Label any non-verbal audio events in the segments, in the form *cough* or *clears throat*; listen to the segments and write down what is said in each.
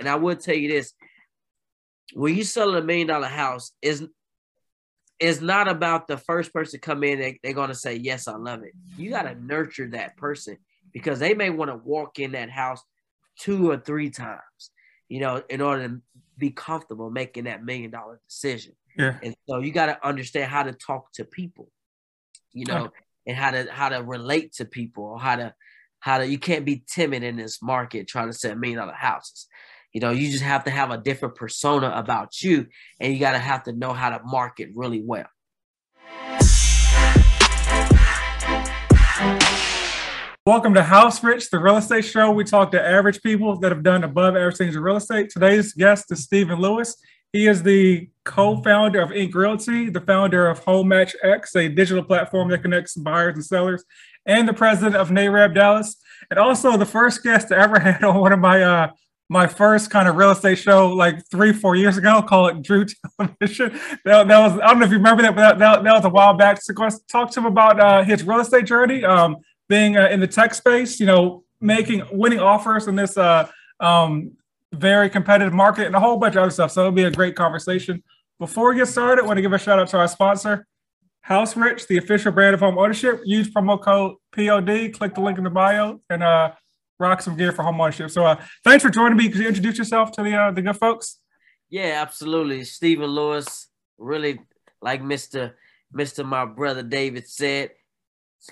And I will tell you this: when you sell a million dollar house, is it's not about the first person come in they, they're going to say yes i love it. You got to nurture that person because they may want to walk in that house two or three times you know in order to be comfortable making that million dollar decision. Yeah. And so you got to understand how to talk to people you know and how to how to relate to people or how to how to you can't be timid in this market trying to sell million dollar houses you know, you just have to have a different persona about you, and you got to have to know how to market really well. Welcome to House Rich, the real estate show. We talk to average people that have done above average things in real estate. Today's guest is Stephen Lewis. He is the co-founder of Ink Realty, the founder of Homematchx, a digital platform that connects buyers and sellers, and the president of NAREB Dallas, and also the first guest to ever *laughs* had on one of my uh, my first kind of real estate show like three, four years ago, call it Drew Television. *laughs* That, that, was, I don't know if you remember that, but that, that, was a while back. So talk to him about uh, his real estate journey, um, being uh, in the tech space, you know, making, winning offers in this uh, um, very competitive market and a whole bunch of other stuff. So it'll be a great conversation. Before we get started, I want to give a shout out to our sponsor, House Rich, the official brand of home ownership. Use promo code POD, click the link in the bio, and uh, rock some gear for home ownership. So uh, thanks for joining me. Could you introduce yourself to the uh, the good folks? Yeah, absolutely. Stephen Lewis, really like Mr. Mr. My brother David said,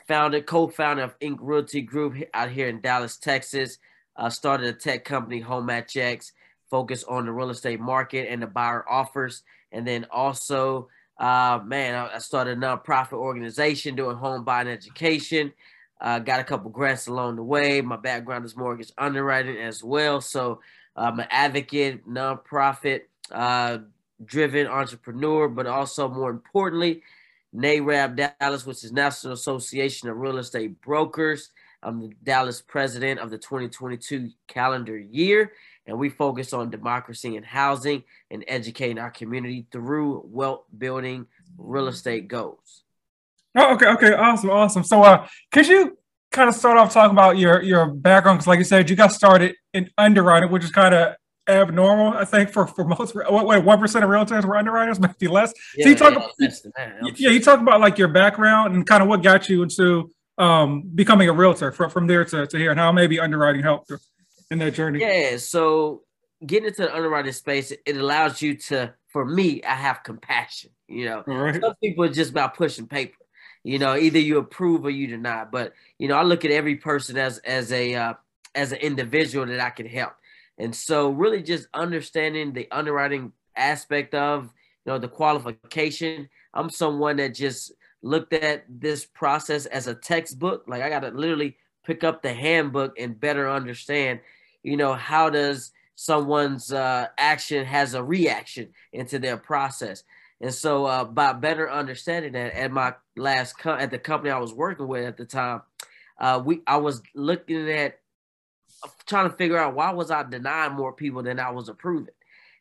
founder, co-founder of Ink Realty Group out here in Dallas, Texas. Uh, started a tech company, Homematchx, focused on the real estate market and the buyer offers. And then also, uh, man, I started a nonprofit organization doing home buying education. Uh, got a couple grants along the way. My background is mortgage underwriting as well. So I'm an advocate, nonprofit, uh, driven entrepreneur, but also more importantly, NAREB Dallas, which is National Association of Real Estate Brokers. I'm the Dallas president of the 2022 calendar year, and we focus on democracy and housing and educating our community through wealth building real estate goals. Oh, okay, okay, awesome, awesome. So, uh, could you kind of start off talking about your your background? Because, like you said, you got started in underwriting, which is kind of abnormal, I think, for for most. Wait, one percent of realtors were underwriters, *laughs* maybe less. Yeah, so you talk, yeah, about, yeah, you talk about like your background and kind of what got you into um, becoming a realtor from from there to, to here, and how maybe underwriting helped in that journey. Yeah, so getting into the underwriting space, it allows you to. For me, I have compassion. You know, right. some people are just about pushing paper you know, either you approve or you do not. But you know, I look at every person as as a uh, as an individual that I can help, and so really just understanding the underwriting aspect of you know the qualification. I'm someone that just looked at this process as a textbook. Like I got to literally pick up the handbook and better understand, you know, how does someone's uh, action has a reaction into their process. And so, uh, by better understanding that, at my last co- at the company I was working with at the time, uh, we I was looking at trying to figure out why was I denying more people than I was approving,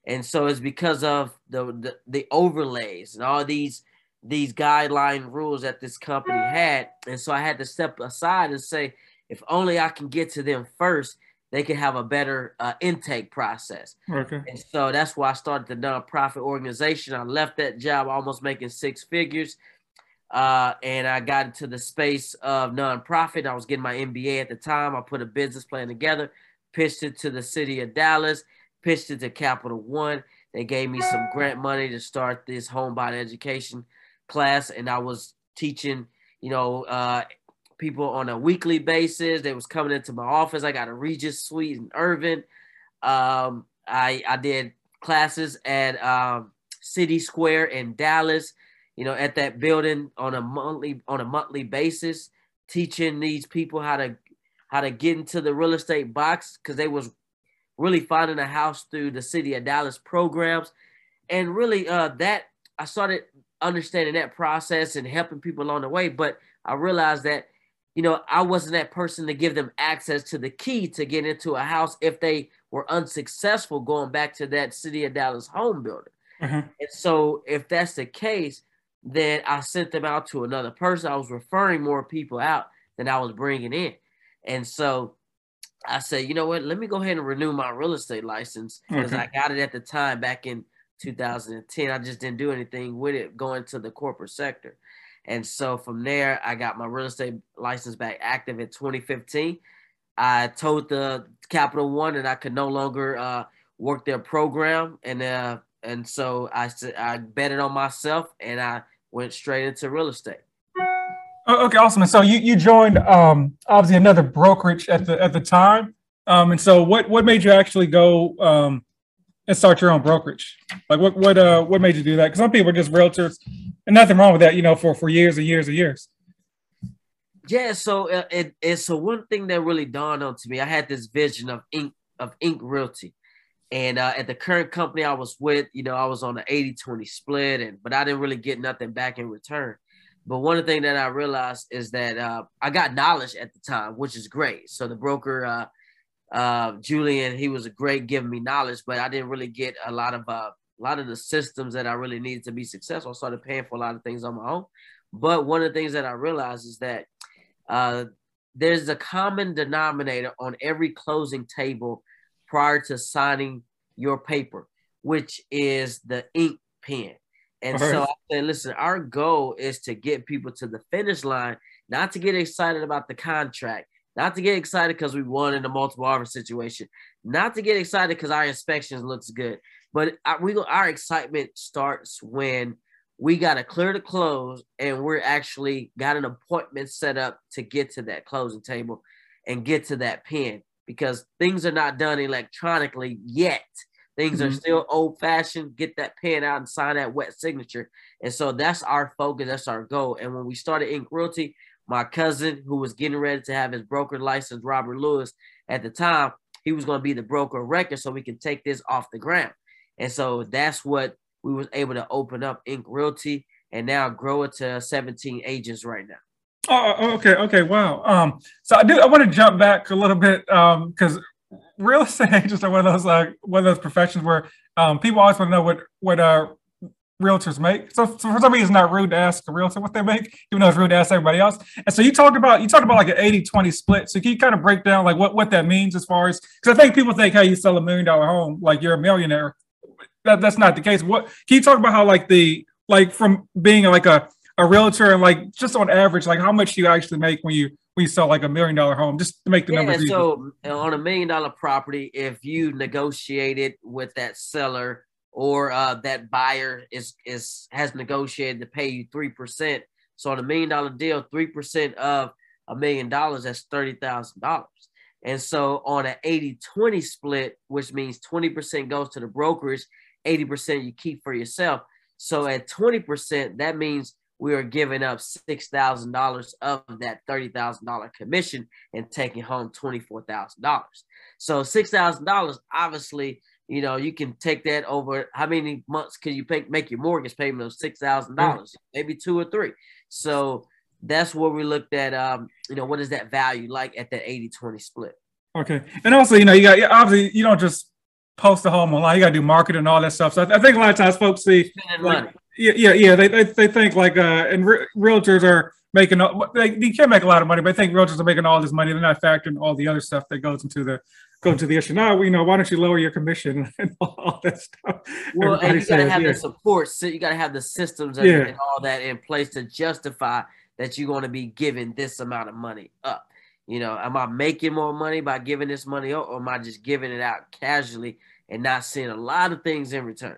and so it's because of the the, the overlays and all these these guideline rules that this company had, and so I had to step aside and say, if only I can get to them first, they can have a better uh, intake process. Okay. And so that's why I started the nonprofit organization. I left that job almost making six figures. Uh, and I got into the space of nonprofit. I was getting my MBA at the time. I put a business plan together, pitched it to the city of Dallas, pitched it to Capital One. They gave me some grant money to start this home buying education class, and I was teaching, you know, uh, people on a weekly basis. They was coming into my office. I got a Regus Suite in Irving. Um, I I did classes at um, City Square in Dallas. You know, at that building on a monthly on a monthly basis, teaching these people how to how to get into the real estate box because they was really finding a house through the city of Dallas programs, and really uh, that I started understanding that process and helping people along the way. But I realized that you know, I wasn't that person to give them access to the key to get into a house if they were unsuccessful going back to that city of Dallas home builder. Mm-hmm. And so, if that's the case, then I sent them out to another person. I was referring more people out than I was bringing in. And so, I said, you know what? Let me go ahead and renew my real estate license because. I got it at the time back in 2010. I just didn't do anything with it going to the corporate sector. And so from there, I got my real estate license back active in 2015. I told the Capital One that I could no longer uh, work their program, and uh, and so I I betted on myself, and I went straight into real estate. Oh, Okay, awesome. And so you you joined um, obviously another brokerage at the at the time. Um, and so what what made you actually go um, and start your own brokerage? Like what what uh what made you do that? Because some people are just realtors, and nothing wrong with that, you know, for for years and years and years. Yeah, so uh, it, it's so one thing that really dawned on to me. I had this vision of ink of ink Realty, and uh, at the current company I was with, you know, I was on an 80-20 split, and but I didn't really get nothing back in return. But one thing that I realized is that uh, I got knowledge at the time, which is great. So the broker, uh, uh, Julian, he was a great giving me knowledge, but I didn't really get a lot of uh, a lot of the systems that I really needed to be successful. I started paying for a lot of things on my own. But one of the things that I realized is that uh, there's a common denominator on every closing table prior to signing your paper, which is the ink pen. And so I said, listen, our goal is to get people to the finish line, not to get excited about the contract, not to get excited because we won in the multiple offer situation, not to get excited because our inspections looks good, but our, we go, our excitement starts when we got to clear the close and we're actually got an appointment set up to get to that closing table and get to that pen because things are not done electronically yet. Things are Mhm. still old fashioned. Get that pen out and sign that wet signature. And so that's our focus. That's our goal. And when we started Ink Realty, my cousin, who was getting ready to have his broker license, Robert Lewis, at the time, he was going to be the broker of record so we can take this off the ground. And so that's what we was able to open up Ink Realty and now grow it to 17 agents right now. Oh, oh, okay, okay, wow. Um, so I do. I want to jump back a little bit um, because real estate *laughs* agents are one of those like one of those professions where um, people always want to know what what uh realtors make. So, so for some reason, it's not rude to ask a realtor what they make, even though it's rude to ask everybody else. And so you talked about you talked about like an 80-20 split. So can you kind of break down like what what that means as far as because I think people think, hey, you sell a million dollar home, like you're a millionaire. That that's not the case. What can you talk about how like the like from being like a a realtor and like just on average, like how much do you actually make when you when you sell like a million dollar home, just to make the Yeah, numbers easy. so uh, on a million dollar property, if you negotiated with that seller or uh, that buyer is is has negotiated to pay you three percent, so on a million dollar deal, three percent of a million dollars, that's thirty thousand dollars. And so on an 80-20 split, which means 20% goes to the brokerage, 80% you keep for yourself. So at 20%, that means we are giving up $6,000 of that $30,000 commission and taking home $24,000. So $6,000, obviously, you know, you can take that over. How many months can you pay, make your mortgage payment of $6,000? Mm-hmm. Maybe two or three. So that's where we looked at, um, you know, what is that value like at that 80 20 split? Okay, and also you know you got obviously you don't just post a home online. You got to do marketing and all that stuff. So I, I think a lot of times folks see Like. Yeah, yeah, yeah. They they, they think like uh, and re- realtors are making they, they can make a lot of money, but I think realtors are making all this money. They're not factoring all the other stuff that goes into the goes to the issue. Now, you know, why don't you lower your commission *laughs* and all that stuff? Well, and you gotta have yeah. the support. So you gotta have the systems and, Yeah. and all that in place to justify that you're going to be giving this amount of money up. You know, am I making more money by giving this money up, or am I just giving it out casually and not seeing a lot of things in return?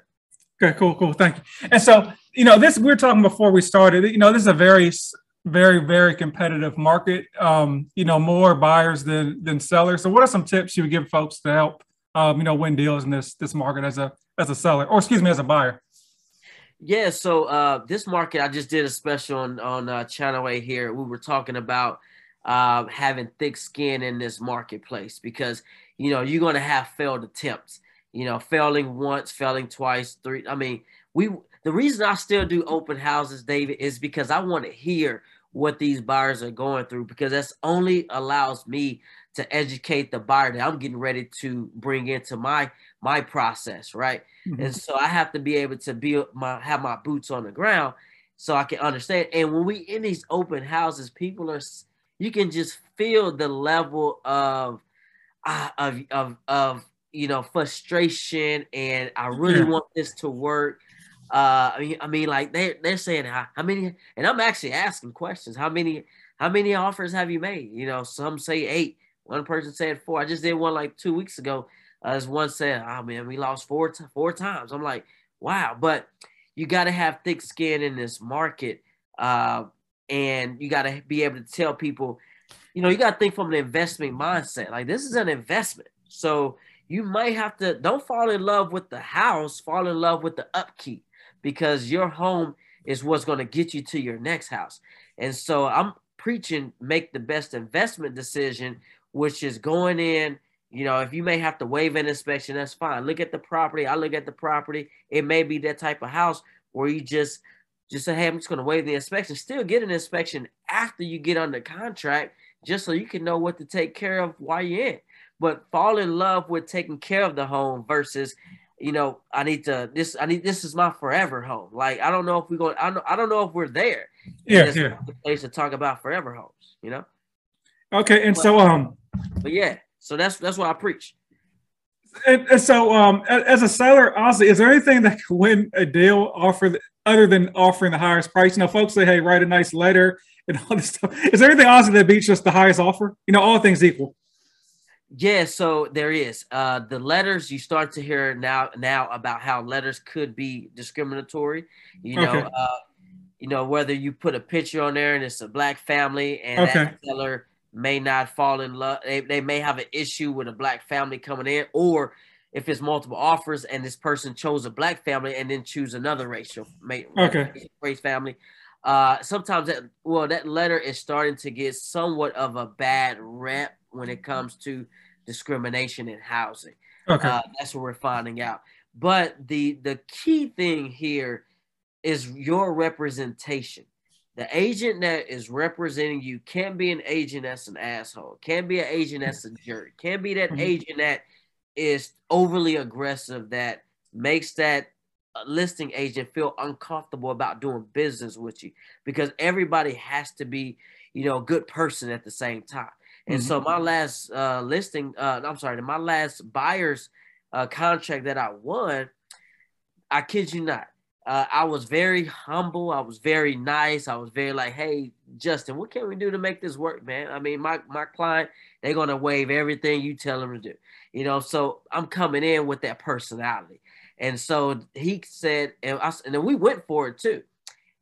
Okay, cool, cool. Thank you. And so, you know, this we are talking before we started. You know, this is a very, very, very competitive market. Um, you know, more buyers than than sellers. So, what are some tips you would give folks to help, um, you know, win deals in this this market as a as a seller, or excuse me, as a buyer? Yeah, so uh, this market, I just did a special on on uh, Channel 8 here. We were talking about uh, having thick skin in this marketplace because you know you're gonna have failed attempts. You know, failing once, failing twice, three. I mean, we. The reason I still do open houses, David, is because I want to hear what these buyers are going through because that's only allows me to educate the buyer that I'm getting ready to bring into my my process, right? Mhm. And so I have to be able to be my have my boots on the ground so I can understand. And when we in these open houses, people are you can just feel the level of uh, of of of you know frustration, and I really yeah. want this to work. Uh, I mean, I mean, like they they're saying how, how many, and I'm actually asking questions. How many how many offers have you made? You know, some say eight. One person said four. I just did one like two weeks ago. As one said, "Oh man, we lost four t- four times." I'm like, wow. But you got to have thick skin in this market, uh, and you got to be able to tell people. You know, you got to think from an investment mindset. Like this is an investment, so you might have to don't fall in love with the house. Fall in love with the upkeep because your home is what's going to get you to your next house. And so I'm preaching make the best investment decision, which is going in. You know, if you may have to waive an inspection, that's fine. Look at the property. I look at the property. It may be that type of house where you just just say, hey, I'm just going to waive the inspection. Still get an inspection after you get under contract, just so you can know what to take care of while you're in. But fall in love with taking care of the home versus you know, I need to this I need this is my forever home. Like I don't know if we're going I don't I don't know if we're there. Yeah, yeah. The place to talk about forever homes, you know? Okay, and but, so um but yeah, so that's that's what I preach. And, and so um as a seller, honestly, is there anything that can win a deal offer other than offering the highest price? You know, folks say, hey, write a nice letter and all this stuff. Is there anything honestly that beats just the highest offer? You know, all things equal. Yeah, so there is. Uh, the letters you start to hear now now about how letters could be discriminatory. You know, okay. uh, you know whether you put a picture on there and it's a black family and okay. that seller may not fall in love. They, they may have an issue with a black family coming in, or if it's multiple offers and this person chose a black family and then choose another racial okay. race family. Uh, sometimes that well that letter is starting to get somewhat of a bad rep when it comes to discrimination in housing. Okay. Uh, that's what we're finding out. But the the key thing here is your representation. The agent that is representing you can be an agent that's an asshole, can be an agent that's a jerk, can be that mm-hmm. agent that is overly aggressive that makes that uh, listing agent feel uncomfortable about doing business with you because everybody has to be, you know, a good person at the same time. And mm-hmm. so my last uh, listing, uh, I'm sorry, my last buyer's uh, contract that I won, I kid you not, uh, I was very humble. I was very nice. I was very like, hey, Justin, what can we do to make this work, man? I mean, my my client, they're gonna waive everything you tell them to do, you know. So I'm coming in with that personality, and so he said, and I, and then we went for it too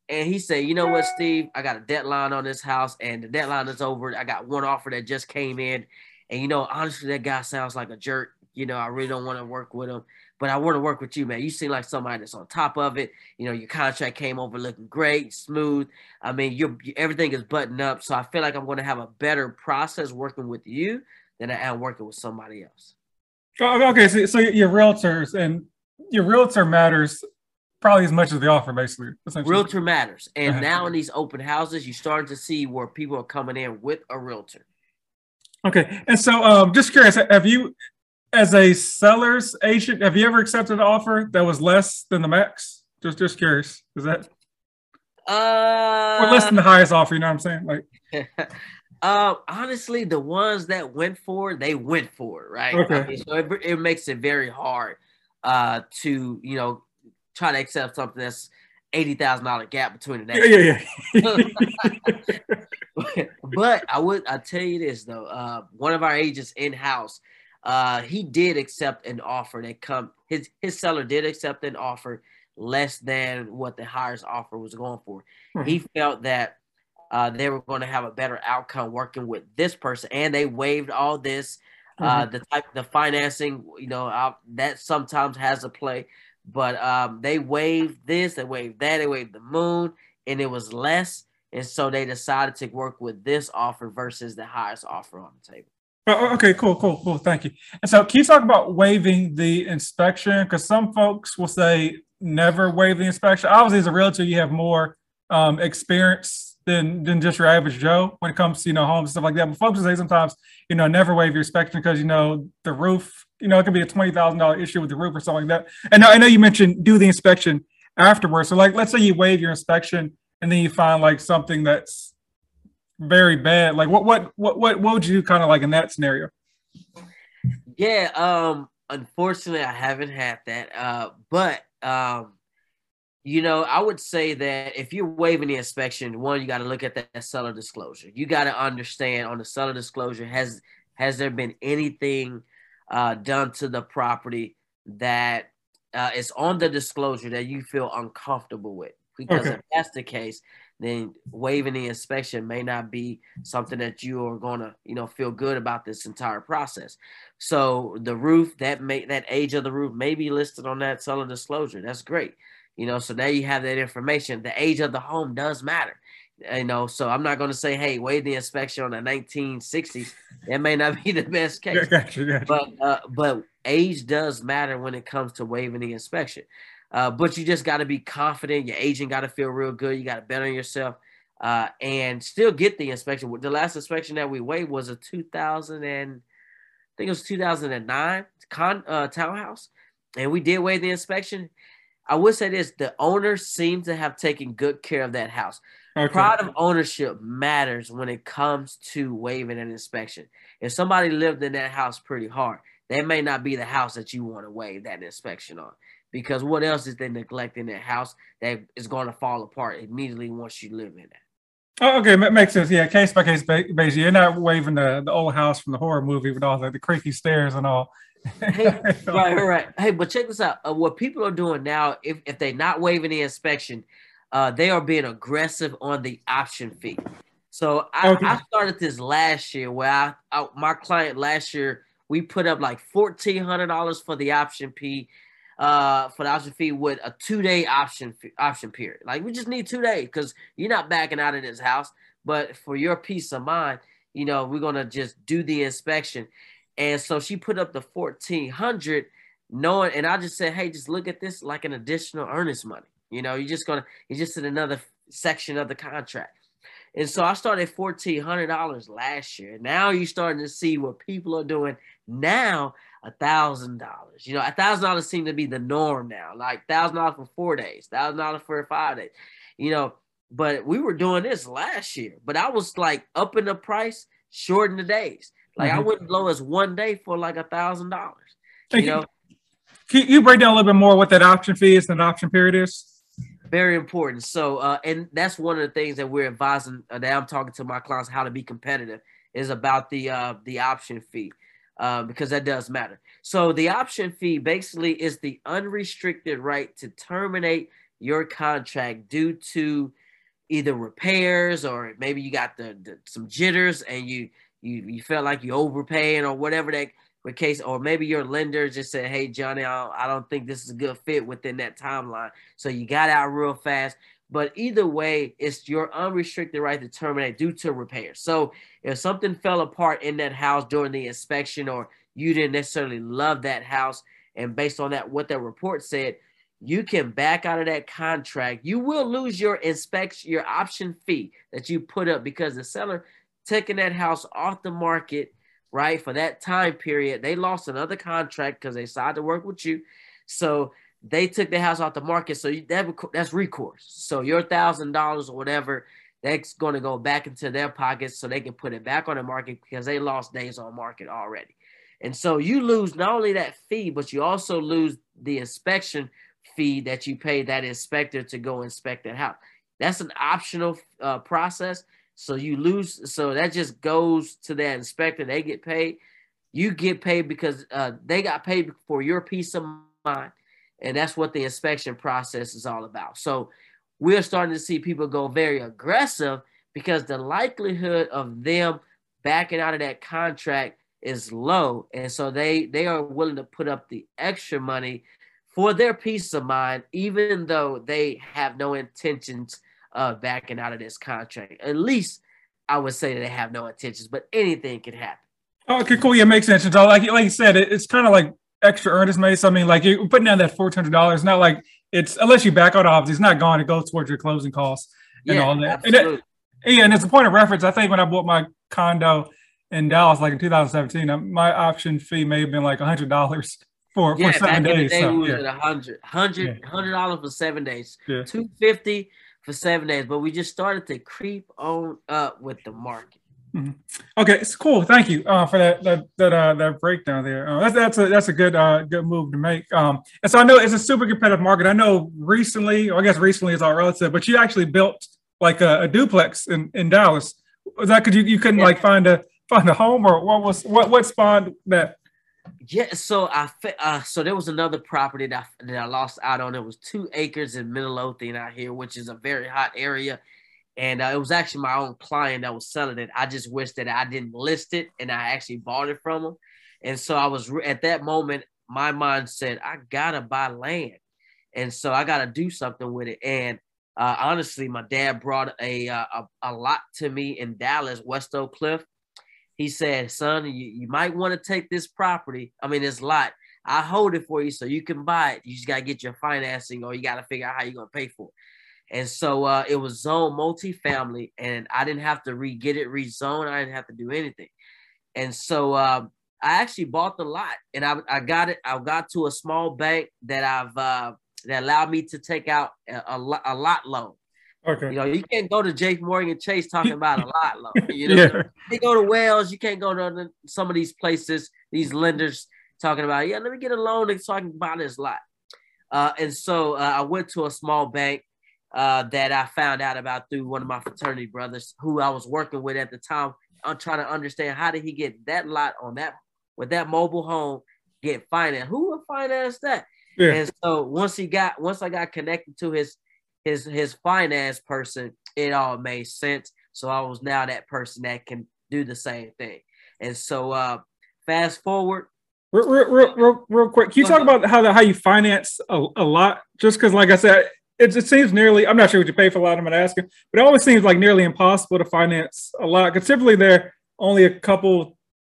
and he said, "You know what, Steve? I got a deadline on this house, and the deadline is over. I got one offer that just came in, and you know, honestly, that guy sounds like a jerk. You know, I really don't want to work with him, but I want to work with you, man. You seem like somebody that's on top of it. You know, your contract came over looking great, smooth. I mean, your everything is buttoned up, so I feel like I'm going to have a better process working with you than I am working with somebody else." Oh, okay, so, so your realtors and your realtor matters probably as much as the offer, basically. Realtor matters, and uh-huh. now in these open houses, you're starting to see where people are coming in with a realtor. Okay, and so um, just curious, have you, as a seller's agent, have you ever accepted an offer that was less than the max? Just just curious, is that? Uh, or less than the highest offer. You know what I'm saying? Like. *laughs* Uh, honestly, the ones that went for it, they went for it, right? Okay. I mean, so it, it makes it very hard uh, to you know try to accept something that's eighty thousand dollar gap between the next. Yeah, yeah, yeah. *laughs* but I would I tell you this though, uh, one of our agents in house, uh, he did accept an offer that come his his seller did accept an offer less than what the highest offer was going for. Mm-hmm. He felt that uh, they were going to have a better outcome working with this person, and they waived all this. Uh, mm-hmm. the type, the financing, you know, uh, that sometimes has a play. But um, they waived this, they waived that, they waived the moon, and it was less. And so they decided to work with this offer versus the highest offer on the table. Oh, okay, cool, cool, cool. Thank you. And so, can you talk about waiving the inspection? Because some folks will say never waive the inspection. Obviously, as a realtor, you have more um, experience than than just your average Joe when it comes to you know homes and stuff like that. But folks will say sometimes you know never waive your inspection because you know the roof you know, it could be a twenty thousand dollar issue with the roof or something like that. And I know you mentioned do the inspection afterwards. So, like, let's say you waive your inspection and then you find like something that's very bad. Like, what what what what, what would you do kind of like in that scenario? Yeah. Um. Unfortunately, I haven't had that. Uh. But um. You know, I would say that if you're waiving the inspection, one, you got to look at that seller disclosure. You got to understand on the seller disclosure has has there been anything uh, done to the property that uh, is on the disclosure that you feel uncomfortable with? Because okay. if that's the case, then waiving the inspection may not be something that you are going to, you know, feel good about this entire process. So the roof that may that age of the roof may be listed on that seller disclosure. That's great. You know, so now you have that information. The age of the home does matter. You know, so I'm not going to say, hey, waive the inspection on the 1960s. That may not *laughs* be the best case. Gotcha, gotcha. But uh, but age does matter when it comes to waiving the inspection. Uh, but you just got to be confident. Your agent got to feel real good. You got to bet on yourself uh, and still get the inspection. The last inspection that we weighed was a 2000 and I think it was 2009 con, uh, townhouse, and we did weigh the inspection. I would say this: the owner seemed to have taken good care of that house. Okay. Pride of ownership matters when it comes to waiving an inspection. If somebody lived in that house pretty hard, that may not be the house that you want to waive that inspection on because what else is they neglecting their house that is going to fall apart immediately once you live in it? Oh, okay, makes sense. Yeah, case by case basis. You're not waiving the, the old house from the horror movie with all the, the creaky stairs and all. hey, *laughs* right, right. Hey, but check this out. Uh, what people are doing now, if, if they're not waiving the inspection, uh, they are being aggressive on the option fee. So I, okay. I started this last year where I, I, my client last year we put up like fourteen hundred dollars for the option fee uh, fee with a two day option option period. Like we just need two days because you're not backing out of this house. But for your peace of mind, you know we're gonna just do the inspection. And so she put up the fourteen hundred, knowing, and I just said, hey, just look at this like an additional earnest money. You know, you're just gonna, it's just in another section of the contract. And so I started fourteen hundred dollars last year. Now you're starting to see what people are doing now a thousand dollars. You know, a thousand dollars seem to be the norm now. Like thousand dollars for four days, thousand dollars for five days. You know, but we were doing this last year. But I was like upping the price, shorting the days. Like mm-hmm. I wouldn't blow as one day for like a thousand dollars. You know. Can you break down a little bit more what that option fee is and option period is? Very important. So, uh, and that's one of the things that we're advising uh, that I'm talking to my clients how to be competitive is about the uh, the option fee uh, because that does matter. So the option fee basically is the unrestricted right to terminate your contract due to either repairs or maybe you got the, the some jitters and you you you felt like you overpaying or whatever that case, or maybe your lender just said, "Hey, Johnny, I, I don't think this is a good fit within that timeline," so you got out real fast. But either way, it's your unrestricted right to terminate due to repair. So if something fell apart in that house during the inspection, or you didn't necessarily love that house, and based on that, what that report said, you can back out of that contract. You will lose your inspection, your option fee that you put up because the seller taking that house off the market, right? For that time period, they lost another contract because they decided to work with you. So they took the house off the market, so that that's recourse. So your thousand dollars or whatever, that's going to go back into their pockets, so they can put it back on the market because they lost days on market already. And so you lose not only that fee, but you also lose the inspection fee that you pay that inspector to go inspect that house. That's an optional uh, process. So you lose. So that just goes to that inspector. They get paid. You get paid because uh, they got paid for your peace of mind and that's what the inspection process is all about. So we're starting to see people go very aggressive because the likelihood of them backing out of that contract is low. And so they they are willing to put up the extra money for their peace of mind, even though they have no intentions of backing out of this contract. At least I would say they have no intentions, but anything can happen. Oh, okay, cool. Yeah, makes sense. Like like you said, it, it's kind of like extra earnest money. So I mean, like you're putting down that four hundred dollars. Not like it's unless you back out of it's not gone. It goes towards your closing costs and yeah, all that. And it, yeah, and it's a point of reference. I think when I bought my condo in Dallas, like in 2017, uh, my option fee may have been like hundred dollars *laughs* for, yeah, for seven days. Day so, yeah. 100 100 dollars for seven days. Two fifty for seven days. But we just started to creep on up with the market. Mm-hmm. Okay, it's cool. Thank you uh, for that that that, uh, that breakdown there. Uh, that's that's a that's a good uh, good move to make. Um, and so I know it's a super competitive market. I know recently, or I guess recently is all relative, but you actually built like a, a duplex in, in Dallas. Was that because you, you couldn't yeah. like find a find a home, or what was what what spawned that? Yeah, so I uh, so there was another property that I, that I lost out on. It was two acres in Midlothian out here, which is a very hot area and uh, it was actually my own client that was selling it. I just wish that I didn't list it and I actually bought it from him. And so I was at that moment, my mind said, I gotta buy land, and so I gotta do something with it. And uh, honestly, my dad brought a, uh, a, a lot to me in Dallas, West Oak Cliff. He said, "Son, you, you might want to take this property. I mean, this lot. I hold it for you so you can buy it. You just gotta get your financing, or you gotta figure out how you're gonna pay for it." And so uh, it was zone multifamily, and I didn't have to re get it rezoned. I didn't have to do anything. And so uh, I actually bought the lot, and I, I got it. I got to a small bank that I've uh, that allowed me to take out a, a, a lot loan. Okay. You know, you can't go to JP Morgan Chase *laughs* talking about a lot loan. You know, yeah. you go to Wells, you can't go to some of these places, these lenders talking about, yeah, let me get a loan so I can buy this lot. Uh, and so uh, I went to a small bank uh, that I found out about through one of my fraternity brothers who I was working with at the time. I'm trying to understand how did he get that lot on that with that mobile home get financed? Who would finance that? Yeah. And so once he got once I got connected to his his his finance person, it all made sense. So I was now that person that can do the same thing. And so uh fast forward. Real, real, real, real quick, can you talk about how the, how you finance a, a lot? Just because, like I said, it, it seems nearly i'm not sure what you pay for a lot i'm not asking but it always seems like nearly impossible to finance a lot because typically they're only a couple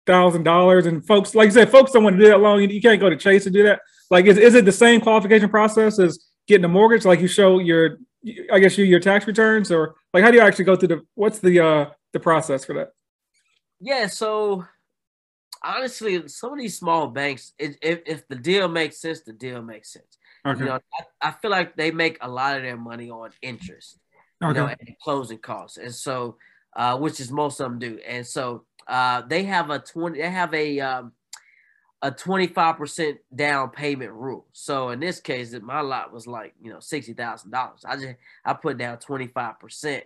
thousand dollars and folks like you said folks don't want to do that you, you can't go to chase to do that. Like is, is it the same qualification process as getting a mortgage? Like you show your i guess you your tax returns or like how do you actually go through the what's the uh the process for that? Yeah so honestly some of these small banks if, if the deal makes sense the deal makes sense Okay. You know, I, I, feel like they make a lot of their money on interest, okay. you know, and closing costs, and so uh, which is most of them do, and so uh, they have a twenty, they have a um, a twenty five percent down payment rule. So in this case, my lot was like you know sixty thousand dollars. I just I put down twenty five percent,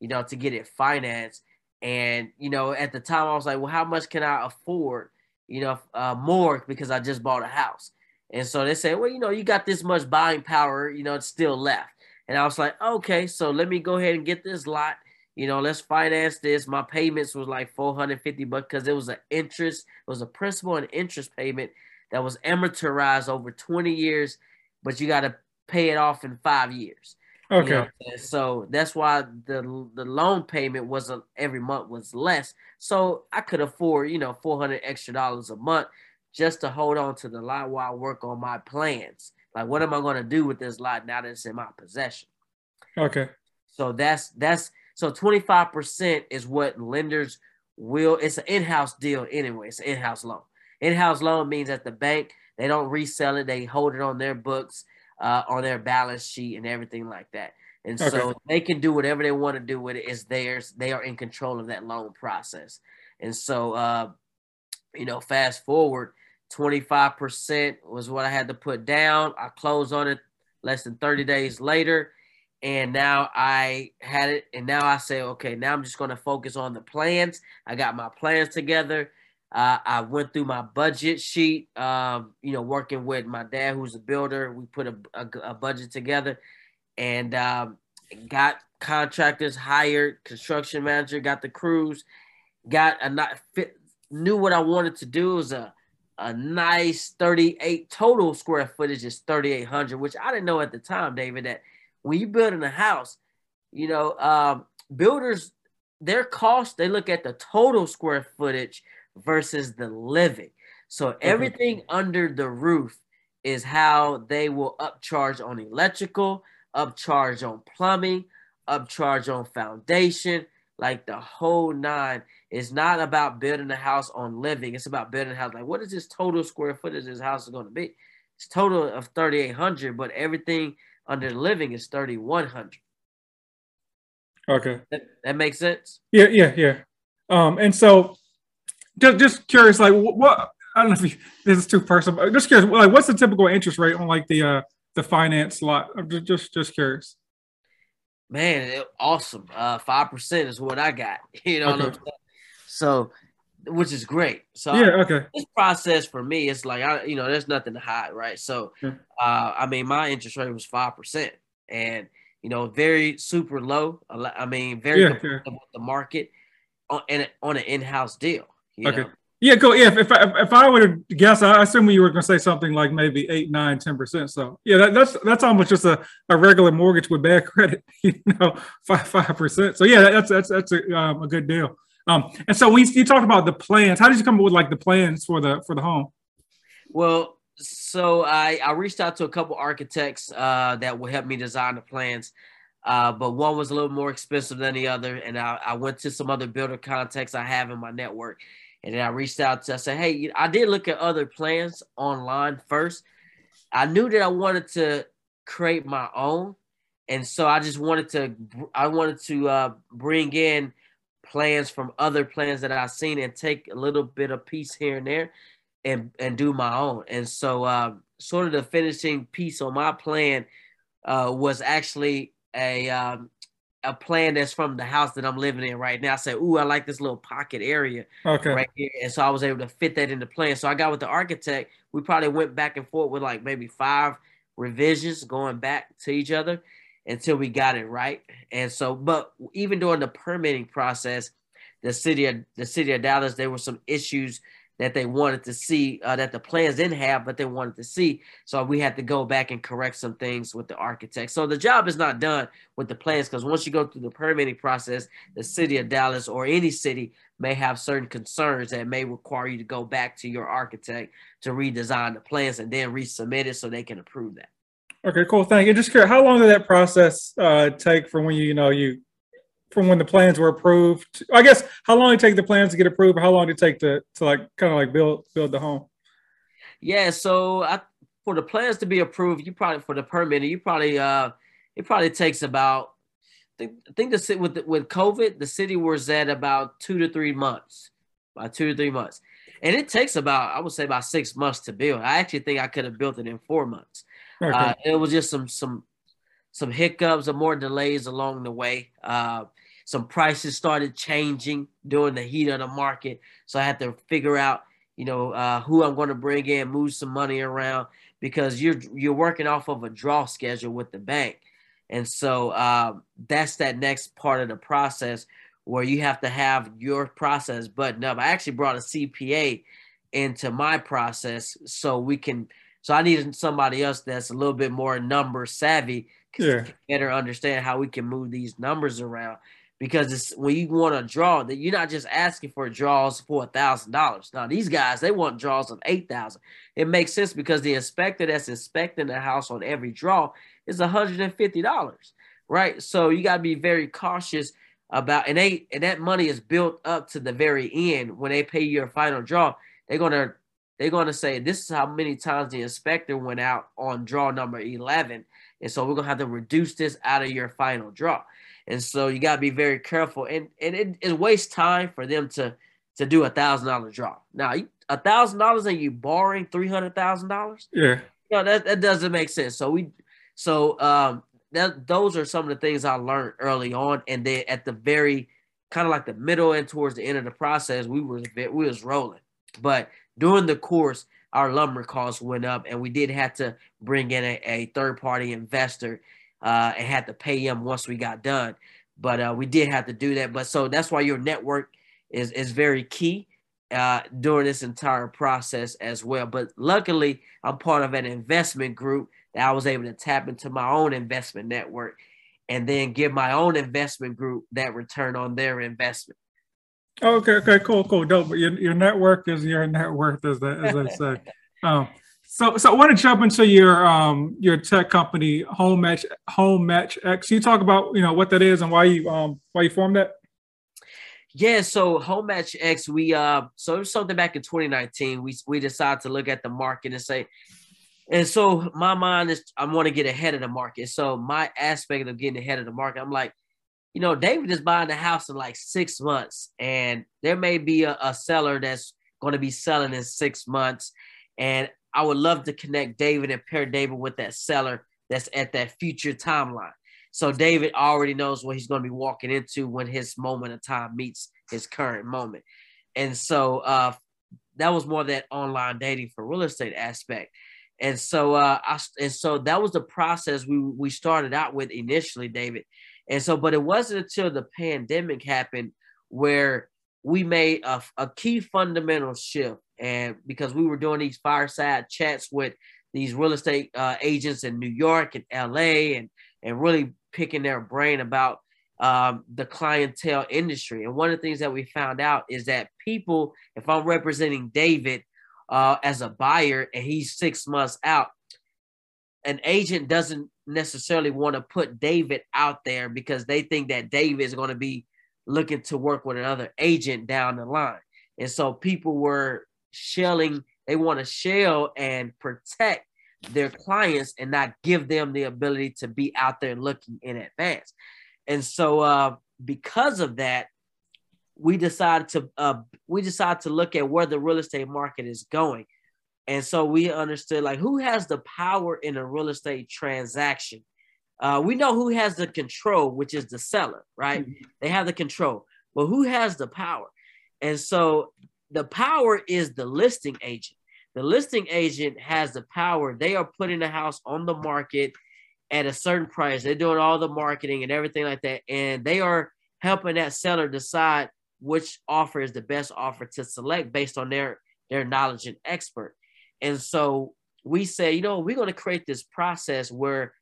you know, to get it financed, and you know at the time I was like, well, how much can I afford? You know, uh, more because I just bought a house. And so they say, well, you know, you got this much buying power, you know, it's still left. And I was like, okay, so let me go ahead and get this lot. You know, let's finance this. My payments was like 450 bucks because it was an interest, it was a principal and interest payment that was amortized over 20 years, but you got to pay it off in five years. Okay. You know so that's why the the loan payment was a, every month was less. So I could afford, you know, 400 extra dollars a month just to hold on to the lot while I work on my plans. Like, what am I going to do with this lot now that it's in my possession? Okay. So that's that's so 25% is what lenders will. It's an in-house deal anyway. It's an in-house loan. In-house loan means that the bank they don't resell it; they hold it on their books, uh, on their balance sheet, and everything like that. And okay. so they can do whatever they want to do with it. It's theirs. They are in control of that loan process. And so, uh, you know, fast forward, 25% was what I had to put down. I closed on it less than 30 days later. And now I had it. And now I say, okay, now I'm just going to focus on the plans. I got my plans together. Uh, I went through my budget sheet, um, you know, working with my dad, who's a builder. We put a, a, a budget together and um, got contractors hired, construction manager, got the crews, got a not fit, knew what I wanted to do. It was a a nice 38 total square footage is 3800 which i didn't know at the time david that when you're building a house you know um, builders their cost they look at the total square footage versus the living so everything mm-hmm. under the roof is how they will upcharge on electrical upcharge on plumbing upcharge on foundation like the whole nine it's not about building a house on living. It's about building a house. Like, what is this total square footage this house is going to be? It's total of 3,800, but everything under living is 3,100. Okay. That, that makes sense? Yeah, yeah, yeah. Um, and so just just curious, like what I don't know if you, this is too personal, but just curious, like what's the typical interest rate on like the uh the finance lot? I'm just just, just curious. Man, awesome. Uh, five percent is what I got. *laughs* You know, okay. so which is great. So yeah, okay. This process for me, it's like I, you know, there's nothing to hide, right? So, uh, I mean, my interest rate was five percent, and you know, very super low. I mean, very yeah, yeah. with the market on and on an in-house deal. okay. Know? Yeah, go. Yeah, if, if I, if I guess, I assume you were going to say something like maybe eight, nine, ten percent. So yeah, that, that's that's almost just a, a regular mortgage with bad credit. *laughs* You know, five five percent. So yeah, that's that's that's a, um, a good deal. Um, and so we you talked about the plans. How did you come up with like the plans for the for the home? Well, so I I reached out to a couple architects uh, that will help me design the plans. Uh, but one was a little more expensive than the other, and I, I went to some other builder contacts I have in my network, and then I reached out to I said, hey, I did look at other plans online first. I knew that I wanted to create my own, and so I just wanted to I wanted to uh, bring in plans from other plans that I've seen and take a little bit of piece here and there and and do my own. And so uh, sort of the finishing piece on my plan uh, was actually a um, a plan that's from the house that I'm living in right now. I said, "Ooh, I like this little pocket area okay. right here," and so I was able to fit that in the plan. So I got with the architect. We probably went back and forth with like maybe five revisions going back to each other until we got it right. And so, but even during the permitting process, the city of the city of Dallas, there were some issues that they wanted to see uh, that the plans didn't have, but they wanted to see. So we had to go back and correct some things with the architect. So the job is not done with the plans because once you go through the permitting process, the city of Dallas or any city may have certain concerns that may require you to go back to your architect to redesign the plans and then resubmit it so they can approve that. Okay, cool. Thank you. Just curious, how long did that process uh, take from when you, you know, you from when the plans were approved? I guess how long did it take the plans to get approved? how long did it take to to like kind of like build build the home? Yeah, so I, for the plans to be approved, you probably for the permit, you probably uh it probably takes about I think, I think the with the, with COVID, the city was at about two to three months, about two to three months, and it takes about I would say about six months to build. I actually think I could have built it in four months. Okay. Uh, it was just some some some hiccups or more delays along the way. Uh, some prices started changing during the heat of the market, so I had to figure out, you know, uh, who I'm going to bring in, move some money around because you're you're working off of a draw schedule with the bank, and so uh, that's that next part of the process where you have to have your process buttoned up. I actually brought a CPA into my process so we can so I needed somebody else that's a little bit more number savvy yeah. better understand how we can move these numbers around. Because it's when you want to draw that you're not just asking for draws for a thousand dollars. Now these guys they want draws of eight thousand. It makes sense because the inspector that's inspecting the house on every draw is hundred and fifty dollars, right? So you got to be very cautious about and they and that money is built up to the very end when they pay your final draw. They're gonna they're going to say this is how many times the inspector went out on draw number 11 and so we're going to have to reduce this out of your final draw. And so you got to be very careful. And and it, it wastes time for them to to do a thousand dollar draw. Now a thousand dollars and you borrowing three hundred thousand dollars? Yeah. You know, that, that doesn't make sense. So we so um that those are some of the things i learned early on. And then at the very kind of like the middle and towards the end of the process we was we was rolling. But during the course, our lumber costs went up, and we did have to bring in a, a third party investor uh, and had to pay him once we got done. But uh, we did have to do that. But so that's why your network is is very key uh, during this entire process as well. But luckily, I'm part of an investment group that I was able to tap into my own investment network and then give my own investment group that return on their investment. Okay, okay, cool, cool, dope. Your, your network is your net worth, as they, as they say. *laughs* um, so, so I want to jump into your um your tech company, Home Match Homematchx. Can you talk about you know what that is and why you um why you formed that? Yeah, so Homematchx, we uh so it was something back in 2019. We we decided to look at the market and say, and so my mind is I want to get ahead of the market. So my aspect of getting ahead of the market, I'm like, you know, David is buying the house in like six months, and there may be a, a seller that's going to be selling in six months. And I would love to connect David and pair David with that seller that's at that future timeline. So David already knows what he's going to be walking into when his moment of time meets his current moment. And so uh, that was more that online dating for real estate aspect. And so uh, I, and so that was the process we we started out with initially, David. And so, but it wasn't until the pandemic happened where we made a, a key fundamental shift. And because we were doing these fireside chats with these real estate uh, agents in New York and LA and, and really picking their brain about um, the clientele industry. And one of the things that we found out is that people, if I'm representing David uh, as a buyer and he's six months out, an agent doesn't necessarily want to put David out there because they think that David is going to be looking to work with another agent down the line. And so people were shelling, they want to shell and protect their clients and not give them the ability to be out there looking in advance. And so uh, because of that, we decided to uh, we decided to look at where the real estate market is going. And so we understood like who has the power in a real estate transaction. Uh, we know who has the control, which is the seller, right? Mm-hmm. They have the control, but who has the power? And so the power is the listing agent. The listing agent has the power. They are putting the house on the market at a certain price. They're doing all the marketing and everything like that. And they are helping that seller decide which offer is the best offer to select based on their, their knowledge and expert. And so we say, you know, we're going to create this process where,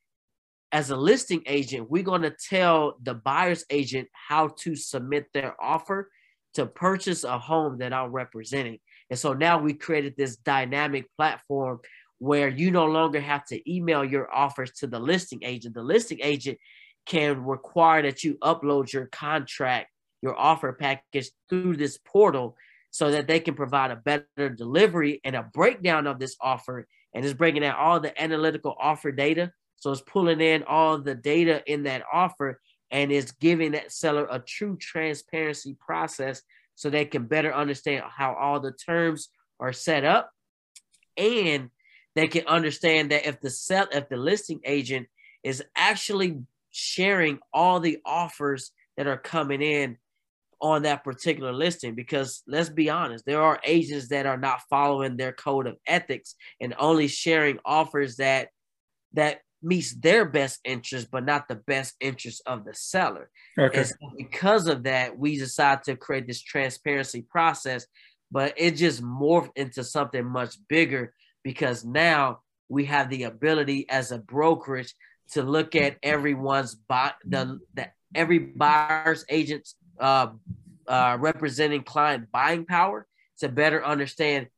as a listing agent, we're going to tell the buyer's agent how to submit their offer to purchase a home that I'm representing. And so now we created this dynamic platform where you no longer have to email your offers to the listing agent. The listing agent can require that you upload your contract, your offer package through this portal so that they can provide a better delivery and a breakdown of this offer. And it's bringing out all the analytical offer data. So it's pulling in all the data in that offer and it's giving that seller a true transparency process so they can better understand how all the terms are set up and they can understand that if the sell if the listing agent is actually sharing all the offers that are coming in on that particular listing because let's be honest there are agents that are not following their code of ethics and only sharing offers that that meets their best interest but not the best interest of the seller okay. and so because of that we decided to create this transparency process but it just morphed into something much bigger because now we have the ability as a brokerage to look at everyone's buy the, the every buyer's agent's uh, uh, representing client buying power to better understand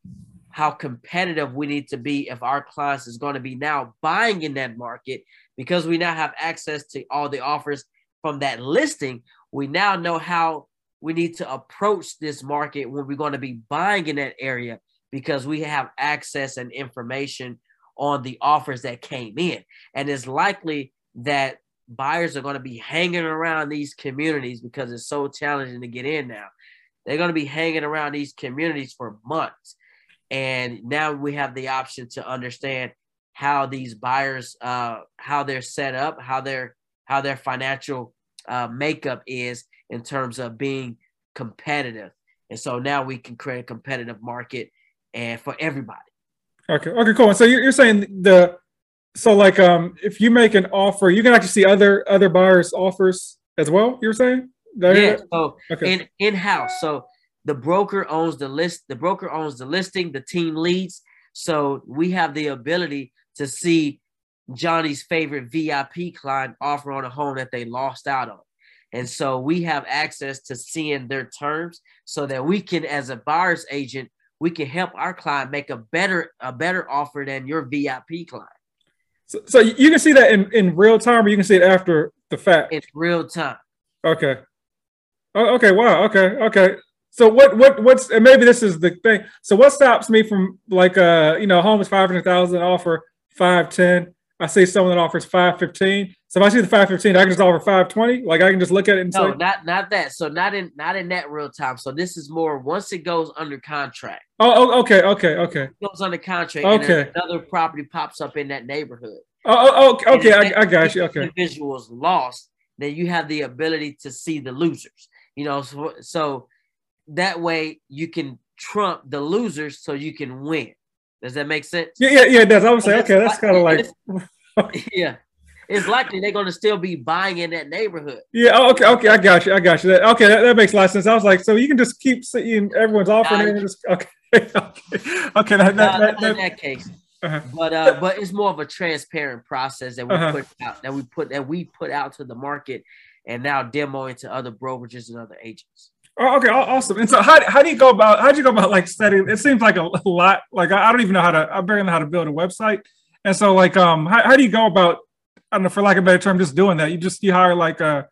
how competitive we need to be if our clients is going to be now buying in that market because we now have access to all the offers from that listing we now know how we need to approach this market when we're going to be buying in that area because we have access and information on the offers that came in. And it's likely that buyers are going to be hanging around these communities because it's so challenging to get in now. They're going to be hanging around these communities for months. And now we have the option to understand how these buyers, uh, how they're set up, how their how their financial uh, makeup is in terms of being competitive. And so now we can create a competitive market and for everybody. Okay. Okay. Cool. So you're saying the so like um if you make an offer, you can actually see other other buyers' offers as well. You're saying? Yeah. So okay. in in house, so the broker owns the list. The broker owns the listing. The team leads. So we have the ability to see Johnny's favorite VIP client offer on a home that they lost out on. And so we have access to seeing their terms so that we can, as a buyer's agent, we can help our client make a better a better offer than your VIP client. So, so you can see that in, in real time, or you can see it after the fact. It's real time. Okay. Oh, okay. Wow. Okay. Okay. So what what what's and maybe this is the thing. So what stops me from like uh you know home is five hundred thousand offer five ten. I see someone that offers 515. So if I see the 515, I can just offer 520. Like I can just look at it and no, say, not not that. So not in not in that real time. So this is more once it goes under contract. Oh, oh okay, okay, okay. It goes under contract. Okay. another property pops up in that neighborhood. Oh, oh, oh okay, I, I got you. Okay. Individuals lost, then you have the ability to see the losers. You know, so, so that way you can trump the losers so you can win. Does that make sense? Yeah, yeah, yeah. It does. I would say, okay, that's kind of like, *laughs* yeah. It's likely they're going to still be buying in that neighborhood. Yeah. Oh, okay. Okay. I got you. I got you. That, okay. That, that, makes a lot of sense. I was like, so you can just keep seeing everyone's offering and just okay. *laughs* okay. Okay. That, that, that, in that case. Uh-huh. But uh, but it's more of a transparent process that we uh-huh. put out that we put that we put out to the market, and now demoing to other brokerages and other agents. Oh, okay, awesome. And so, how, how do you go about how do you go about like setting? It seems like a lot. Like I, don't even know how to. I barely know how to build a website. And so, like, um, how, how do you go about? I don't know, for lack of a better term, just doing that. You just you hire like uh,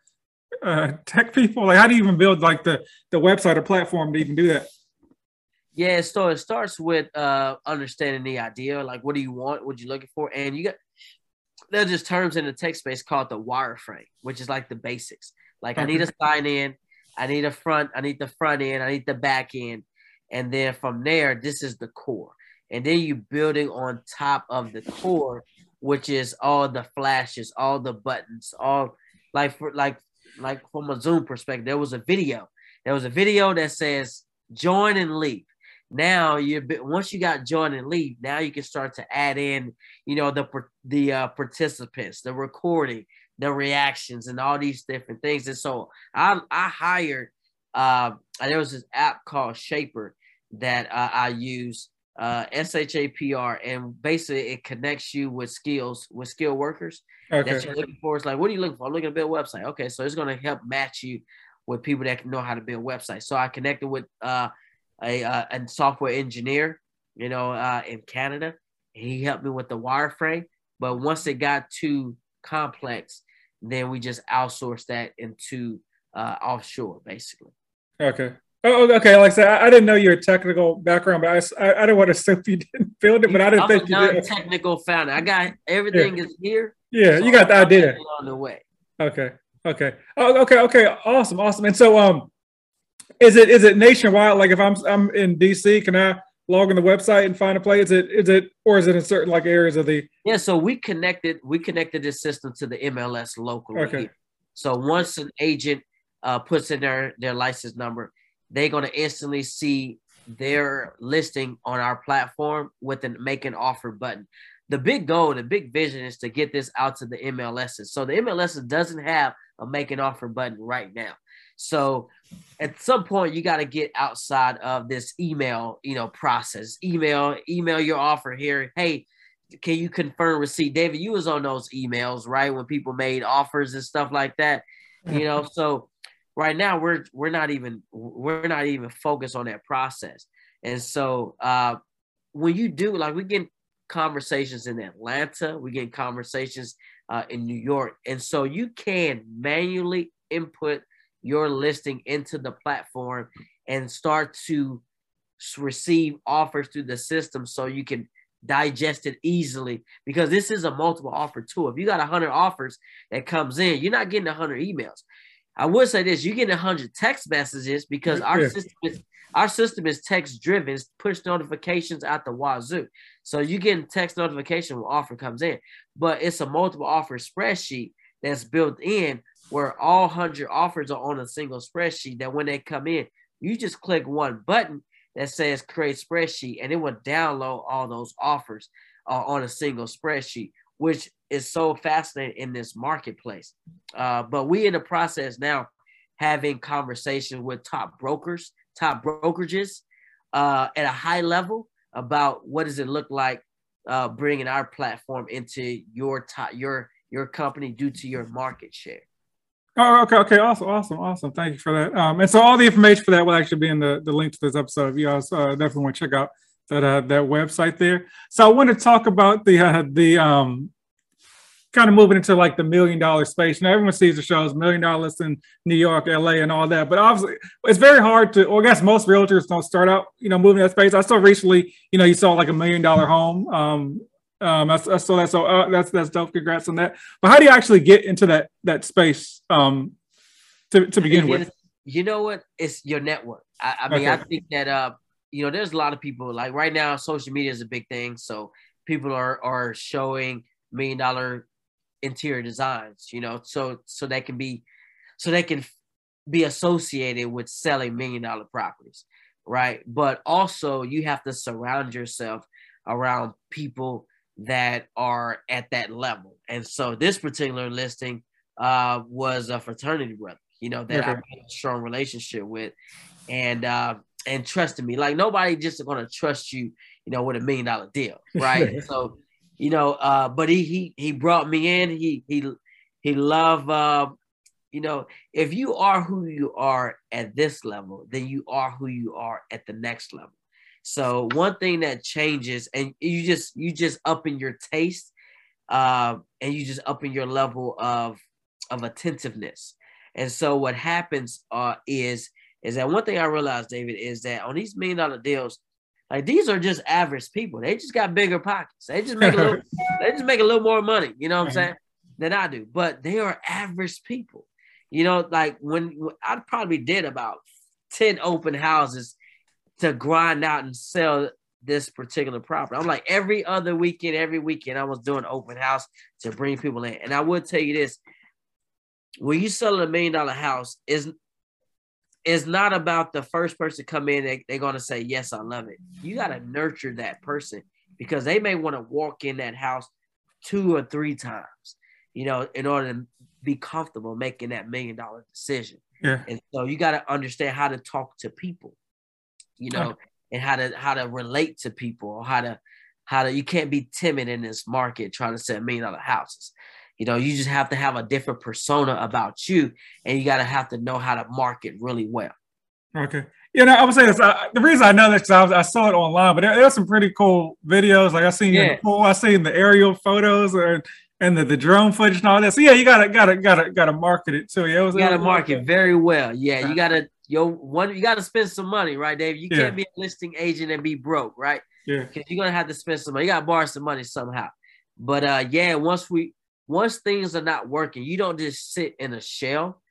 uh tech people. Like, how do you even build like the the website or platform to even do that? Yeah, so it starts with uh understanding the idea. Like, what do you want? What you looking for? And you got there's just terms in the tech space called the wireframe, which is like the basics. Like, I need to sign in. I need a front, I need the front end, I need the back end. And then from there, this is the core. And then you building on top of the core, which is all the flashes, all the buttons, all like for like like from a Zoom perspective, there was a video. There was a video that says join and leave. Now you once you got join and leave, now you can start to add in, you know, the the uh, participants, the recording, the reactions and all these different things. And so I I hired uh there was this app called Shapr that uh, I use uh SHAPR and basically it connects you with skills with skilled workers okay. that you're looking for. It's like what are you looking for? I'm looking to build a website. Okay, so it's gonna help match you with people that can know how to build websites. So I connected with uh a, uh, a software engineer, you know, uh, in Canada. He helped me with the wireframe. But once it got too complex, then we just outsource that into uh, offshore, basically. Okay. Oh, okay. Like I said, I, I didn't know your technical background, but I, I, I didn't want to assume you *laughs* didn't build it, but I didn't I'm think you did. Technical founder. I got everything yeah. is here. Yeah, so you got the idea on the way. Okay. Okay. Oh, okay. Okay. Awesome. Awesome. And so, um, is it is it nationwide? Like if I'm I'm in DC, can I log on the website and find a play? Is it is it or is it in certain like areas of the? Yeah, so we connected we connected this system to the MLS locally. Okay. So once an agent uh, puts in their their license number, they're gonna instantly see their listing on our platform with an make an offer button. The big goal, the big vision is to get this out to the MLSs. So the MLS doesn't have a make an offer button right now. So at some point you got to get outside of this email, you know, process. Email, email your offer here. Hey, can you confirm receipt? David, you was on those emails, right? When people made offers and stuff like that. You know, *laughs* so right now we're we're not even we're not even focused on that process. And so uh when you do like we get conversations in Atlanta, we get conversations uh, in New York. And so you can manually input your listing into the platform and start to receive offers through the system so you can digest it easily because this is a multiple offer tool. If you got 100 offers that comes in, you're not getting 100 emails. I would say this, you're getting 100 text messages because our yeah. system is our system is text driven, it's push notifications out the wazoo. So you getting text notification when offer comes in, but it's a multiple offer spreadsheet that's built in where all 100 offers are on a single spreadsheet that when they come in, you just click one button that says create spreadsheet and it will download all those offers uh, on a single spreadsheet, which is so fascinating in this marketplace. Uh, but we in the process now having conversations with top brokers, top brokerages uh, at a high level about what does it look like uh, bringing our platform into your top your your company due to your market share. Oh, okay, okay, awesome, awesome, awesome. Thank you for that. Um, and so all the information for that will actually be in the, the link to this episode. If you guys uh, definitely want to check out that uh, that website there. So I want to talk about the uh, the um, kind of moving into like the million dollar space. Now everyone sees the shows million dollars in New York, LA, and all that, but obviously it's very hard to. Well, I guess most realtors don't start out, you know, moving that space. I saw recently, you know, you saw like a million dollar home. Um, Um, I, I saw that. So uh, that's that's dope. Congrats on that. But how do you actually get into that that space um, to to begin with? You know what? It's your network. I, I mean, okay. I think that uh, you know, there's a lot of people like right now. Social media is a big thing, so people are are showing million dollar interior designs. You know, so so they can be so they can be associated with selling million dollar properties, right? But also you have to surround yourself around people that are at that level. And so this particular listing uh, was a fraternity brother, you know, that okay. I had a strong relationship with and uh, and trusted me. Like nobody just gonna trust you, you know, with a million dollar deal, *laughs* right? so, you know, uh, but he he he brought me in. He he he loved uh, you know, if you are who you are at this level, then you are who you are at the next level. So one thing that changes, and you just you just up in your taste, uh, and you just up in your level of of attentiveness. And so what happens uh, is is that one thing I realized, David, is that on these million dollar deals, like these are just average people. They just got bigger pockets. They just make a little, *laughs* they just make a little more money. You know what I'm saying? Than I do. But they are average people. You know, like when I probably did about ten open houses to grind out and sell this particular property. I'm like every other weekend, every weekend I was doing open house to bring people in. And I would tell you this: when you sell a million dollar house, is it's not about the first person come in they, they're going to say yes i love it you got to nurture that person because they may want to walk in that house two or three times you know in order to be comfortable making that million dollar decision yeah. and so you got to understand how to talk to people you know, and how to how to relate to people or how to how to you can't be timid in this market trying to sell million dollar houses. You know, you just have to have a different persona about you, and you got to have to know how to market really well. Okay. You know, I would say this. I, the reason I know this because I, I, saw it online, but there, there's some pretty cool videos. Like I seen yeah. the pool, I seen the aerial photos and and the, the drone footage and all that. So yeah, you gotta gotta gotta gotta market it too. Yeah, it was, you gotta market very well. Yeah, you gotta yo one you got to spend some money, right, Dave? You yeah. can't be a listing agent and be broke, right? Yeah. Because you're gonna have to spend some money. You gotta borrow some money somehow. But uh yeah, once we once things are not working, you don't just sit in a shell,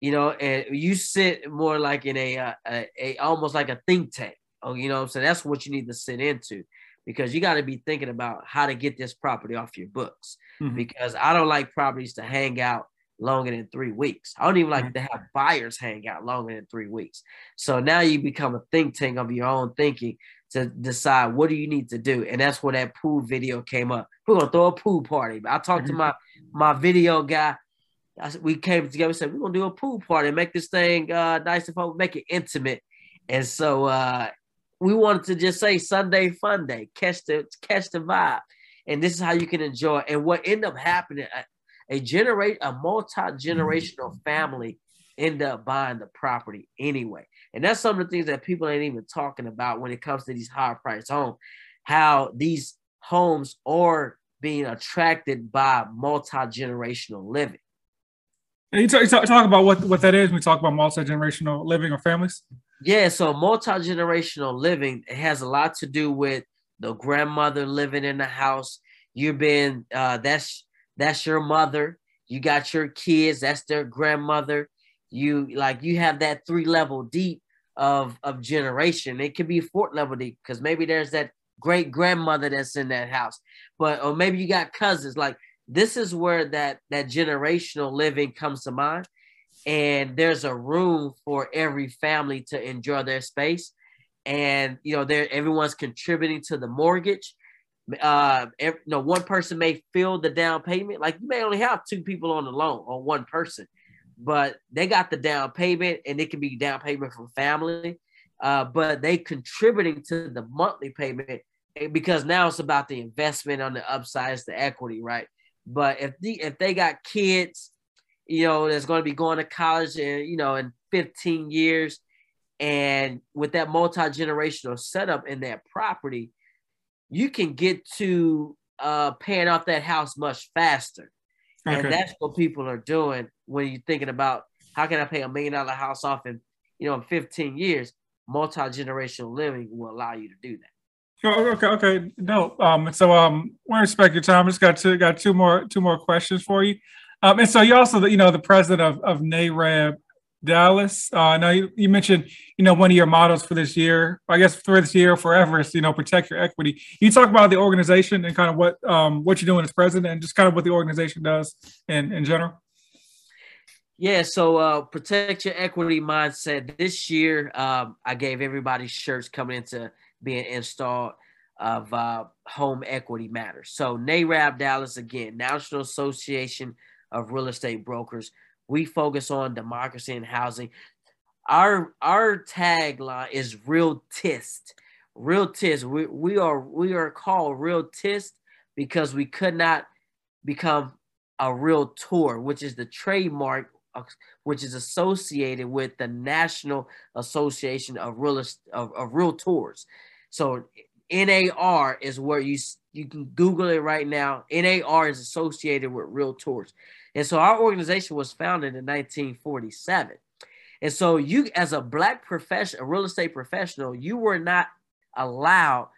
you know, and you sit more like in a uh, a, a almost like a think tank. Oh, you know I'm saying? That's what you need to sit into because you got to be thinking about how to get this property off your books. Mm-hmm. Because I don't like properties to hang out longer than three weeks. I don't even like to have buyers hang out longer than three weeks. So now you become a think tank of your own thinking to decide what do you need to do. And that's where that pool video came up. We're gonna throw a pool party. I talked to mm-hmm. my my video guy. I, we came together and said, we're gonna do a pool party, make this thing uh nice and fun, make it intimate. And so uh we wanted to just say Sunday fun day, catch the catch the vibe. And this is how you can enjoy. And what ended up happening, a generate a multi-generational family end up buying the property anyway. And that's some of the things that people ain't even talking about when it comes to these high price homes, how these homes are being attracted by multi-generational living. And you talk, you talk, talk about what, what that is. We talk about multi-generational living or families. Yeah, so multi-generational living it has a lot to do with the grandmother living in the house. You've been uh, that's that's your mother. You got your kids, that's their grandmother. You like you have that three level deep of of generation. It could be fourth level deep because maybe there's that great grandmother that's in that house, but or maybe you got cousins. Like this is where that that generational living comes to mind, and there's a room for every family to enjoy their space, and you know there everyone's contributing to the mortgage uh every, know one person may fill the down payment like you may only have two people on the loan on one person but they got the down payment and it can be down payment from family uh but they contributing to the monthly payment eh, because now it's about the investment on the upside it's the equity right? But if the if they got kids you know that's going to be going to college and you know in 15 years and with that multi-generational setup in that property you can get to uh, paying off that house much faster. Okay. And that's what people are doing when you're thinking about how can I pay a million dollar house off in, you know, in 15 years. Multi generational living will allow you to do that. Oh, okay, okay, no. Um, so um, to respect your time. I just got two got two more two more questions for you. Um, and so you also you know the president of of NAREB Dallas. Uh, now you, you mentioned you know one of your models for this year. I guess for this year forever is you know protect your equity. You talk about the organization and kind of what um what you're doing as president and just kind of what the organization does in in general. Yeah, so uh, protect your equity mindset. This year, um, I gave everybody shirts coming into being installed of uh, home equity matters. So NAREB Dallas again, National Association of Real Estate Brokers. We focus on democracy and housing. Our our tagline is Realtist. Real tist. We, we are we are called Realtist because we could not become a Realtor, which is the trademark uh, which is associated with the National Association of Real of, of Realtors. So NAR is where you you can Google it right now. NAR is associated with Realtors, and so our organization was founded in 1947. And so you, as a black professional, a real estate professional, you were not allowed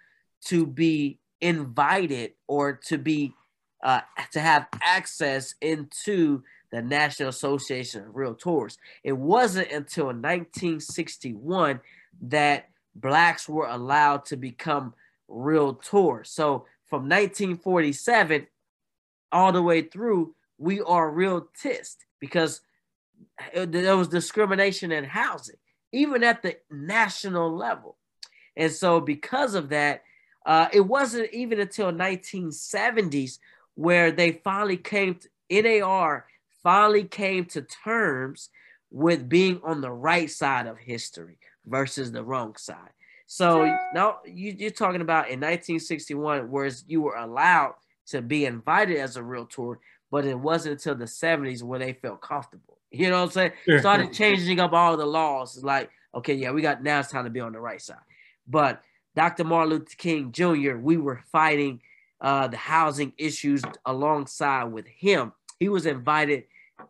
to be invited or to be uh, to have access into the National Association of Realtors. It wasn't until 1961 that blacks were allowed to become realtors. So from 1947 all the way through, we are realtists because there was discrimination in housing, even at the national level. And so because of that, uh, it wasn't even until 1970s where they finally came to NAR finally came to terms with being on the right side of history versus the wrong side. So now you, you, are talking about in 1961, whereas you were allowed to be invited as a realtor, but it wasn't until the 70s where they felt comfortable. You know what I'm saying? Yeah. Started changing up all the laws. It's like, okay, yeah, we got now it's time to be on the right side. But Dr. Martin Luther King Jr., we were fighting uh, the housing issues alongside with him he was invited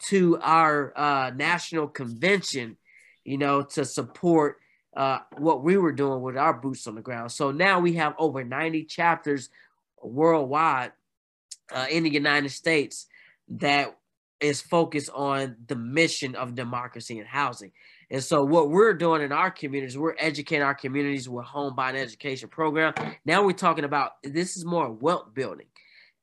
to our uh, national convention, you know, to support uh, what we were doing with our boots on the ground. So now we have over 90 chapters worldwide uh, in the United States that is focused on the mission of democracy and housing. And so what we're doing in our communities, we're educating our communities with home buying education program. Now we're talking about this is more wealth building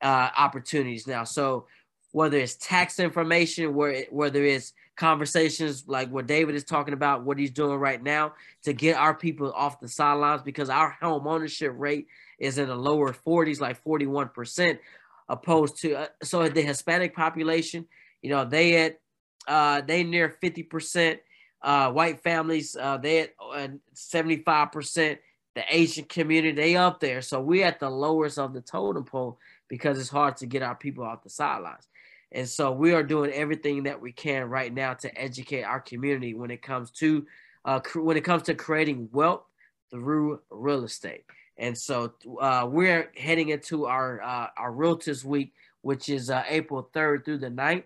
uh, opportunities now. So whether it's tax information, where whether it's conversations like what David is talking about, what he's doing right now to get our people off the sidelines because our home ownership rate is in the lower 40s, like 41%, opposed to uh, so the Hispanic population, you know, they at uh, they near 50%. Uh, white families, uh, they at uh, 75%. The Asian community, they up there. So we at the lowest of the totem pole because it's hard to get our people off the sidelines. And so we are doing everything that we can right now to educate our community when it comes to uh, when it comes to creating wealth through real estate. And so uh, we're heading into our uh, our Realtors Week, which is uh, April 3rd through the 9th.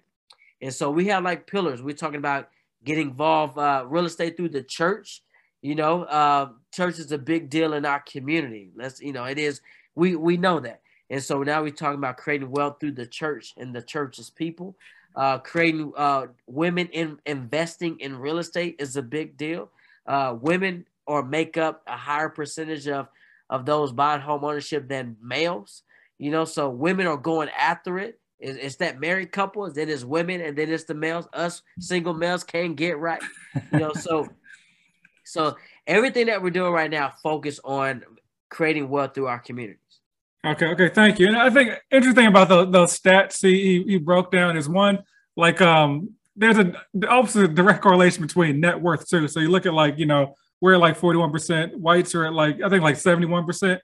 And so we have like pillars. We're talking about getting involved uh, real estate through the church. You know, uh, church is a big deal in our community. Let's you know it is. We we know that. And so now we're talking about creating wealth through the church and the church's people. Uh, creating uh, women in investing in real estate is a big deal. Uh, women or make up a higher percentage of of those buying home ownership than males. You know, so women are going after it. It's, it's that married couples, then it's women, and then it's the males. Us single males can't get right. You know, so *laughs* so everything that we're doing right now focus on creating wealth through our communities. Okay, okay, thank you. And I think interesting about the, those stats he, he broke down is one, like um there's a opposite direct correlation between net worth too. So you look at like, you know, we're at like 41%, whites are at like I think like 71%.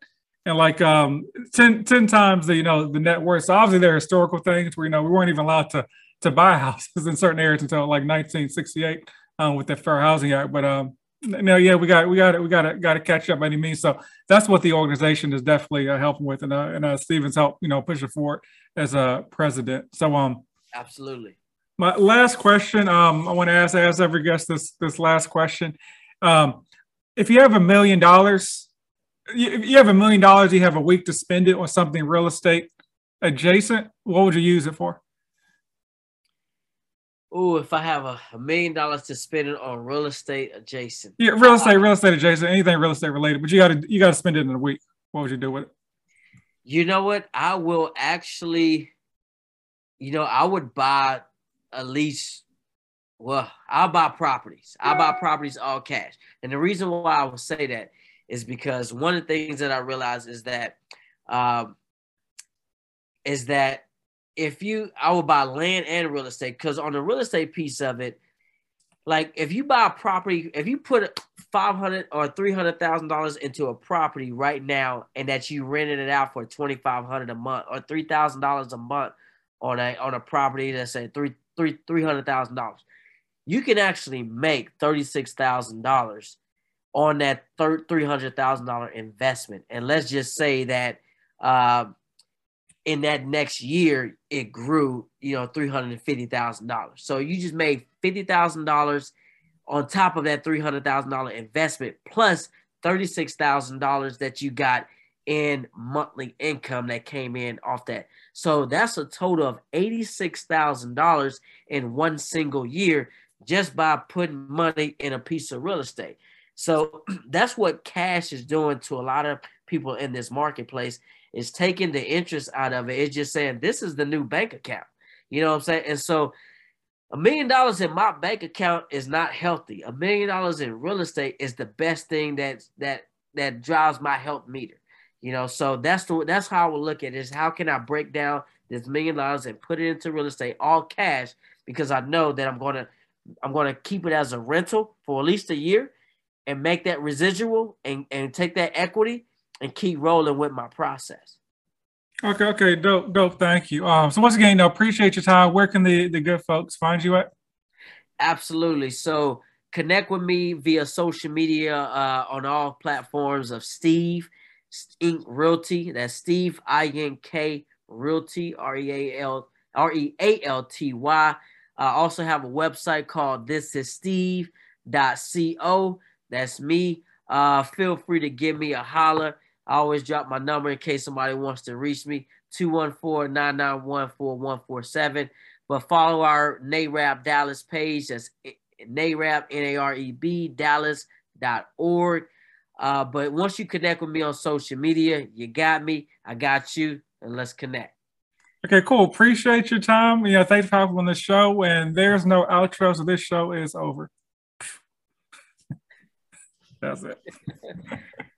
And like um 10, 10 times the you know the net worth. So obviously there are historical things where you know we weren't even allowed to to buy *laughs* houses in certain areas until like 1968 um, with the Fair Housing Act. But um no, yeah, we got we got it. We got to got to catch up by any means. So that's what the organization is definitely uh, helping with, and uh, and uh, Stevens help you know push it forward as a president. So um, absolutely. My last question, um, I want to ask ask every guest this this last question. Um, if you have a million dollars if you have a million dollars, you have a week to spend it on something real estate adjacent. What would you use it for? Oh, if I have a, a, million dollars to spend it on real estate adjacent. Yeah, real estate, real estate adjacent, anything real estate related. But you got to you got to spend it in a week. What would you do with it? You know what? I will actually, you know, I would buy at least. Well, I'll buy properties. I'll buy properties all cash. And the reason why I would say that is because one of the things that I realize is that, um, is that if you I would buy land and real estate because on the real estate piece of it, like if you buy a property, if you put five hundred or three hundred thousand dollars into a property right now, and that you rented it out for twenty five hundred a month or three thousand dollars a month on a on a property that's say three three three hundred thousand dollars, you can actually make thirty six thousand dollars on that three hundred thousand dollar investment. And let's just say that. Uh, in that next year it grew you know $350000 so you just made $50000 on top of that $300000 investment plus $36000 that you got in monthly income that came in off that so that's a total of $86000 in one single year just by putting money in a piece of real estate so *clears throat* that's what cash is doing to a lot of people in this marketplace is taking the interest out of it. It's just saying this is the new bank account. You know what I'm saying? And so a million dollars in my bank account is not healthy. A million dollars in real estate is the best thing that that that drives my health meter. You know, so that's the that's how I would look at it is how can I break down this million dollars and put it into real estate all cash because I know that I'm gonna I'm gonna keep it as a rental for at least a year and make that residual and, and take that equity and keep rolling with my process. Okay, okay, dope, dope. Thank you. Um, so once again, I appreciate your time. Where can the the good folks find you at? Absolutely. So connect with me via social media uh, on all platforms of Steve Ink Realty. That's Steve I N K Realty R E A L R E A L T Y. I also have a website called This Is Steve.co. That's me. Uh, feel free to give me a holler. I always drop my number in case somebody wants to reach me 214 991 4147. But follow our NAREB Dallas page. That's NAREB, N A R E B, Dallas.org. Uh, but once you connect with me on social media, you got me, I got you, and let's connect. Okay, cool. Appreciate your time. Yeah, thanks for having on the show. And there's no outro, so this show is over. *laughs* That's it. *laughs*